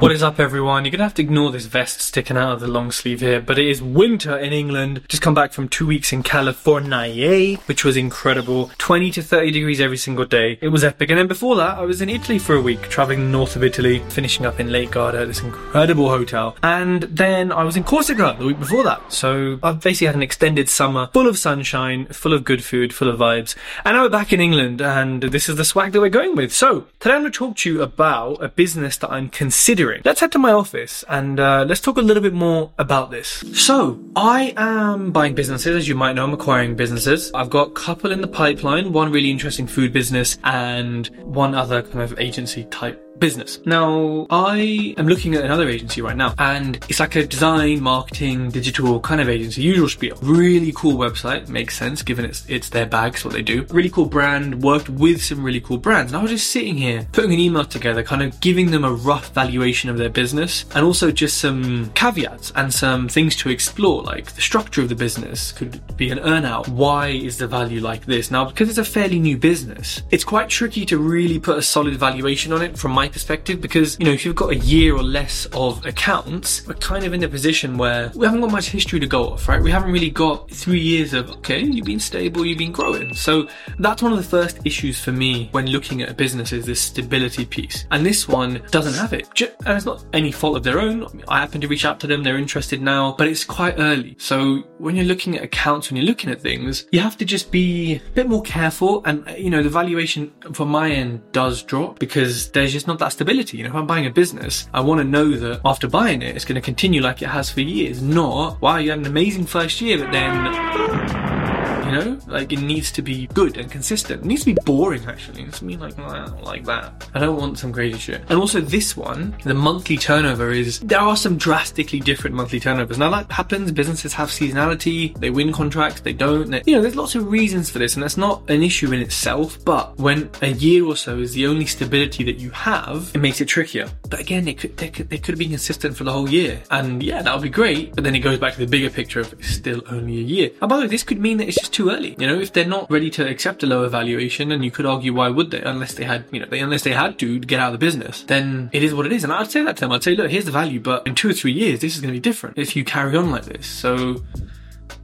What is up, everyone? You're gonna have to ignore this vest sticking out of the long sleeve here, but it is winter in England. Just come back from two weeks in California, which was incredible. 20 to 30 degrees every single day. It was epic. And then before that, I was in Italy for a week, traveling north of Italy, finishing up in Lake Garda, this incredible hotel. And then I was in Corsica the week before that. So I've basically had an extended summer full of sunshine, full of good food, full of vibes. And now we're back in England, and this is the swag that we're going with. So today I'm gonna talk to you about a business that I'm considering. Let's head to my office and uh, let's talk a little bit more about this. So, I am buying businesses, as you might know, I'm acquiring businesses. I've got a couple in the pipeline, one really interesting food business and one other kind of agency type business. Now, I am looking at another agency right now, and it's like a design, marketing, digital kind of agency, usual spiel. Really cool website, makes sense given it's it's their bags, what they do. Really cool brand, worked with some really cool brands. And I was just sitting here, putting an email together, kind of giving them a rough valuation of their business, and also just some caveats and some things to explore, like the structure of the business could be an earnout. Why is the value like this? Now, because it's a fairly new business, it's quite tricky to really put a solid valuation on it from my perspective because, you know, if you've got a year or less of accounts, we're kind of in a position where we haven't got much history to go off, right? We haven't really got three years of, okay, you've been stable, you've been growing. So that's one of the first issues for me when looking at a business is this stability piece. And this one doesn't have it. And it's not any fault of their own. I happen to reach out to them, they're interested now, but it's quite early. So when you're looking at accounts, when you're looking at things, you have to just be a bit more careful. And, uh, you know, the valuation from my end does drop because there's just not that stability. You know, if I'm buying a business, I want to know that after buying it, it's going to continue like it has for years. Not, wow, you had an amazing first year, but then you know, like it needs to be good and consistent. It needs to be boring. Actually, it's me like like that. I don't want some crazy shit. And also this one, the monthly turnover is there are some drastically different monthly turnovers. Now that happens. Businesses have seasonality. They win contracts. They don't. They, you know, there's lots of reasons for this, and that's not an issue in itself. But when a year or so is the only stability that you have, it makes it trickier. But again, it could they could, they could have been consistent for the whole year, and yeah, that would be great. But then it goes back to the bigger picture of it's still only a year. And by the way, this could mean that it's just too early. You know, if they're not ready to accept a lower valuation, and you could argue why would they, unless they had, you know, they, unless they had to get out of the business, then it is what it is. And I'd say that to them. I'd say, look, here's the value, but in two or three years, this is going to be different if you carry on like this. So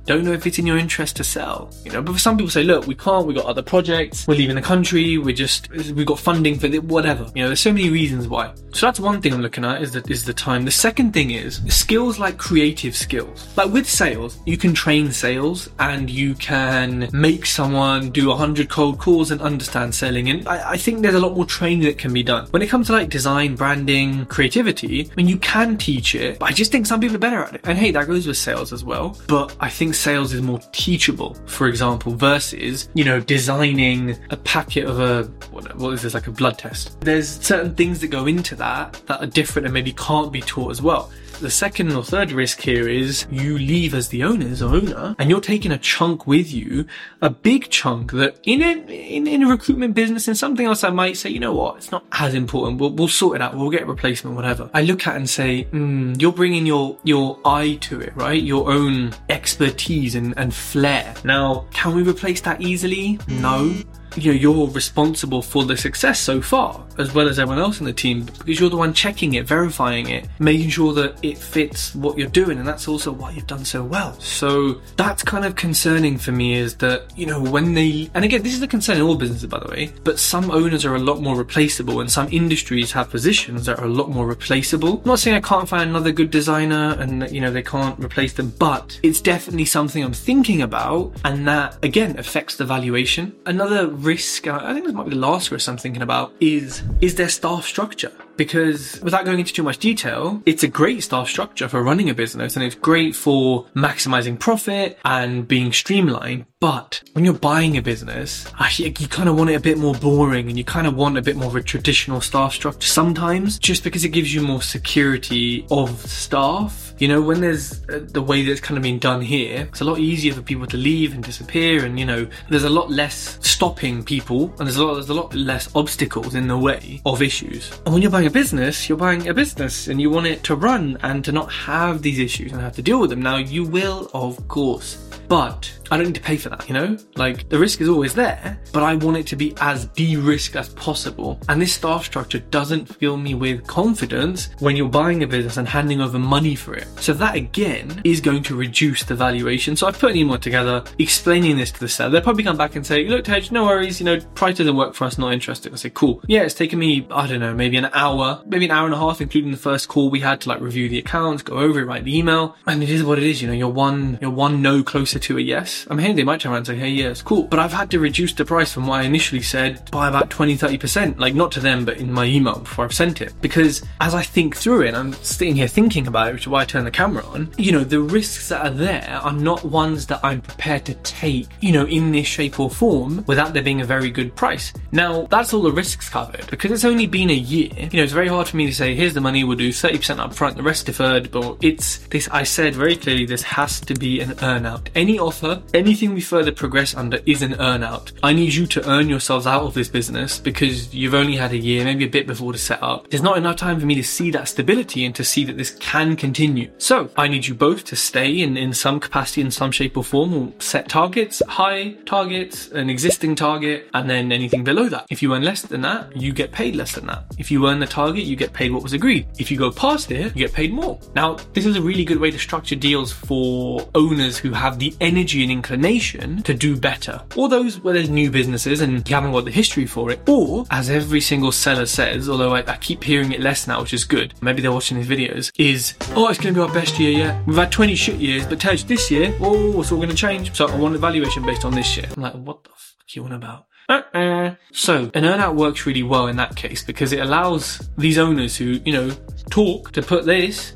don't know if it's in your interest to sell. You know, but for some people say, look, we can't, We've got other projects, we're leaving the country, we're just, we've got funding for whatever. You know, there's so many reasons why. So that's one thing I'm looking at is that is the time. The second thing is skills like creative skills. Like with sales, you can train sales and you can make someone do hundred cold calls and understand selling. And I, I think there's a lot more training that can be done. When it comes to like design, branding, creativity, I mean, you can teach it, but I just think some people are better at it. And hey, that goes with sales as well. But I think sales is more teachable, for example, versus, you know, designing a packet of a, what, what is this, like a blood test. There's certain things that go into that that are different and maybe can't be taught as well. The second or third risk here is you leave as the owners owner and you're taking a chunk with you, a big chunk that in a, in, in a recruitment business and something else I might say, you know what, it's not as important. We'll, we'll sort it out. We'll get a replacement, whatever. I look at and say, mm, you're bringing your, your eye to it, right? Your own expertise and, and flair. Now, can we replace that easily? No you know you're responsible for the success so far as well as everyone else in the team because you're the one checking it verifying it making sure that it fits what you're doing and that's also why you've done so well. So that's kind of concerning for me is that you know when they and again this is a concern in all businesses by the way but some owners are a lot more replaceable and some industries have positions that are a lot more replaceable. I'm not saying I can't find another good designer and you know they can't replace them but it's definitely something I'm thinking about and that again affects the valuation. Another risk, I think this might be the last risk I'm thinking about, is is their staff structure. Because without going into too much detail, it's a great staff structure for running a business and it's great for maximizing profit and being streamlined. But when you're buying a business, actually, you kind of want it a bit more boring and you kind of want a bit more of a traditional staff structure sometimes just because it gives you more security of staff you know, when there's uh, the way that's kind of been done here, it's a lot easier for people to leave and disappear, and you know, there's a lot less stopping people, and there's a lot there's a lot less obstacles in the way of issues. And when you're buying a business, you're buying a business, and you want it to run and to not have these issues and have to deal with them. Now, you will, of course, but I don't need to pay for that, you know? Like, the risk is always there, but I want it to be as de-risked as possible. And this staff structure doesn't fill me with confidence when you're buying a business and handing over money for it. So that again is going to reduce the valuation. So I've put an email together explaining this to the seller. They'll probably come back and say, look, Tej, no worries, you know, price doesn't work for us, not interested. I say, cool. Yeah, it's taken me, I don't know, maybe an hour, maybe an hour and a half, including the first call we had to like review the accounts, go over it, write the email. And it is what it is, you know, you're one, you're one no closer to a yes. I'm hearing they might and say, hey, yes, cool. But I've had to reduce the price from what I initially said by about 20, 30%. Like not to them, but in my email before I've sent it. Because as I think through it, I'm sitting here thinking about it, which is why I turn the camera on, you know, the risks that are there are not ones that I'm prepared to take, you know, in this shape or form without there being a very good price. Now, that's all the risks covered. Because it's only been a year, you know, it's very hard for me to say, here's the money, we'll do 30% up front, the rest deferred, but it's this, I said very clearly, this has to be an earn out. Any offer, anything we further progress under is an earn out. I need you to earn yourselves out of this business because you've only had a year, maybe a bit before to set up. There's not enough time for me to see that stability and to see that this can continue. So I need you both to stay in, in some capacity, in some shape or form, or set targets, high targets, an existing target, and then anything below that. If you earn less than that, you get paid less than that. If you earn the target, you get paid what was agreed. If you go past it, you get paid more. Now, this is a really good way to structure deals for owners who have the energy and inclination to do better, or those where there's new businesses and you haven't got the history for it, or as every single seller says, although I, I keep hearing it less now, which is good. Maybe they're watching these videos. Is oh, it's going to be our best year yet. We've had 20 shit years, but tell Tej, this year, oh, it's all going to change. So I want evaluation based on this year. I'm like, what the fuck are you on about? Uh-uh. So an earnout works really well in that case because it allows these owners who, you know, talk to put this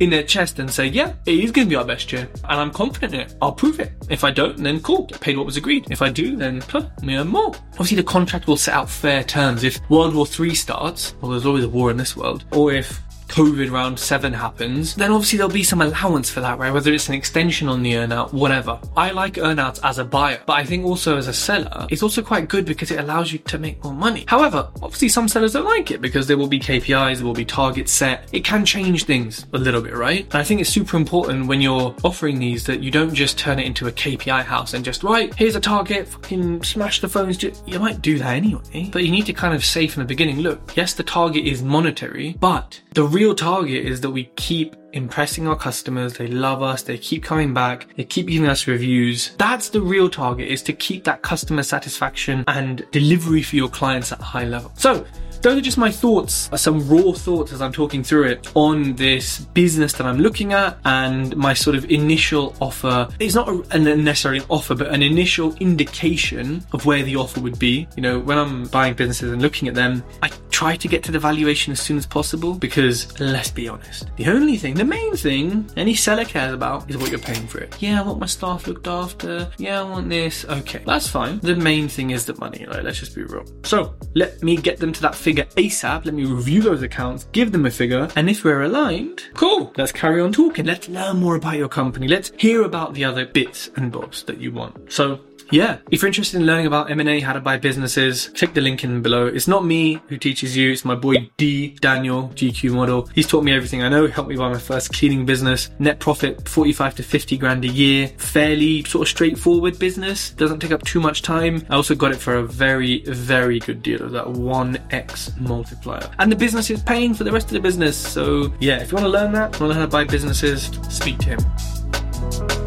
in their chest and say, yeah, it is going to be our best year, and I'm confident in it. I'll prove it. If I don't, then cool, get paid what was agreed. If I do, then huh, me earn more. Obviously, the contract will set out fair terms. If World War III starts, well, there's always a war in this world, or if COVID round seven happens, then obviously there'll be some allowance for that, right? Whether it's an extension on the earnout, whatever. I like earnouts as a buyer, but I think also as a seller, it's also quite good because it allows you to make more money. However, obviously some sellers don't like it because there will be KPIs, there will be targets set. It can change things a little bit, right? And I think it's super important when you're offering these that you don't just turn it into a KPI house and just, right, here's a target, fucking smash the phones. You might do that anyway, but you need to kind of say from the beginning, look, yes, the target is monetary, but the real target is that we keep impressing our customers. They love us. They keep coming back. They keep giving us reviews. That's the real target is to keep that customer satisfaction and delivery for your clients at a high level. So those are just my thoughts, some raw thoughts as I'm talking through it on this business that I'm looking at and my sort of initial offer. It's not a, necessarily an offer, but an initial indication of where the offer would be. You know, when I'm buying businesses and looking at them, I try to get to the valuation as soon as possible because let's be honest, the only thing, the main thing any seller cares about is what you're paying for it. Yeah, I want my staff looked after. Yeah, I want this. Okay, that's fine. The main thing is the money. Like, let's just be real. So let me get them to that figure ASAP. Let me review those accounts, give them a figure, and if we're aligned, cool. Let's carry on talking. Let's learn more about your company. Let's hear about the other bits and bobs that you want. So yeah, if you're interested in learning about M&A, how to buy businesses, click the link in below. It's not me who teaches you, it's my boy D, Daniel, GQ model. He's taught me everything I know, helped me buy my first cleaning business, net profit 45 to 50 grand a year, fairly sort of straightforward business, doesn't take up too much time. I also got it for a very, very good deal of that 1x multiplier. And the business is paying for the rest of the business. So yeah, if you want to learn that, want to learn how to buy businesses, speak to him.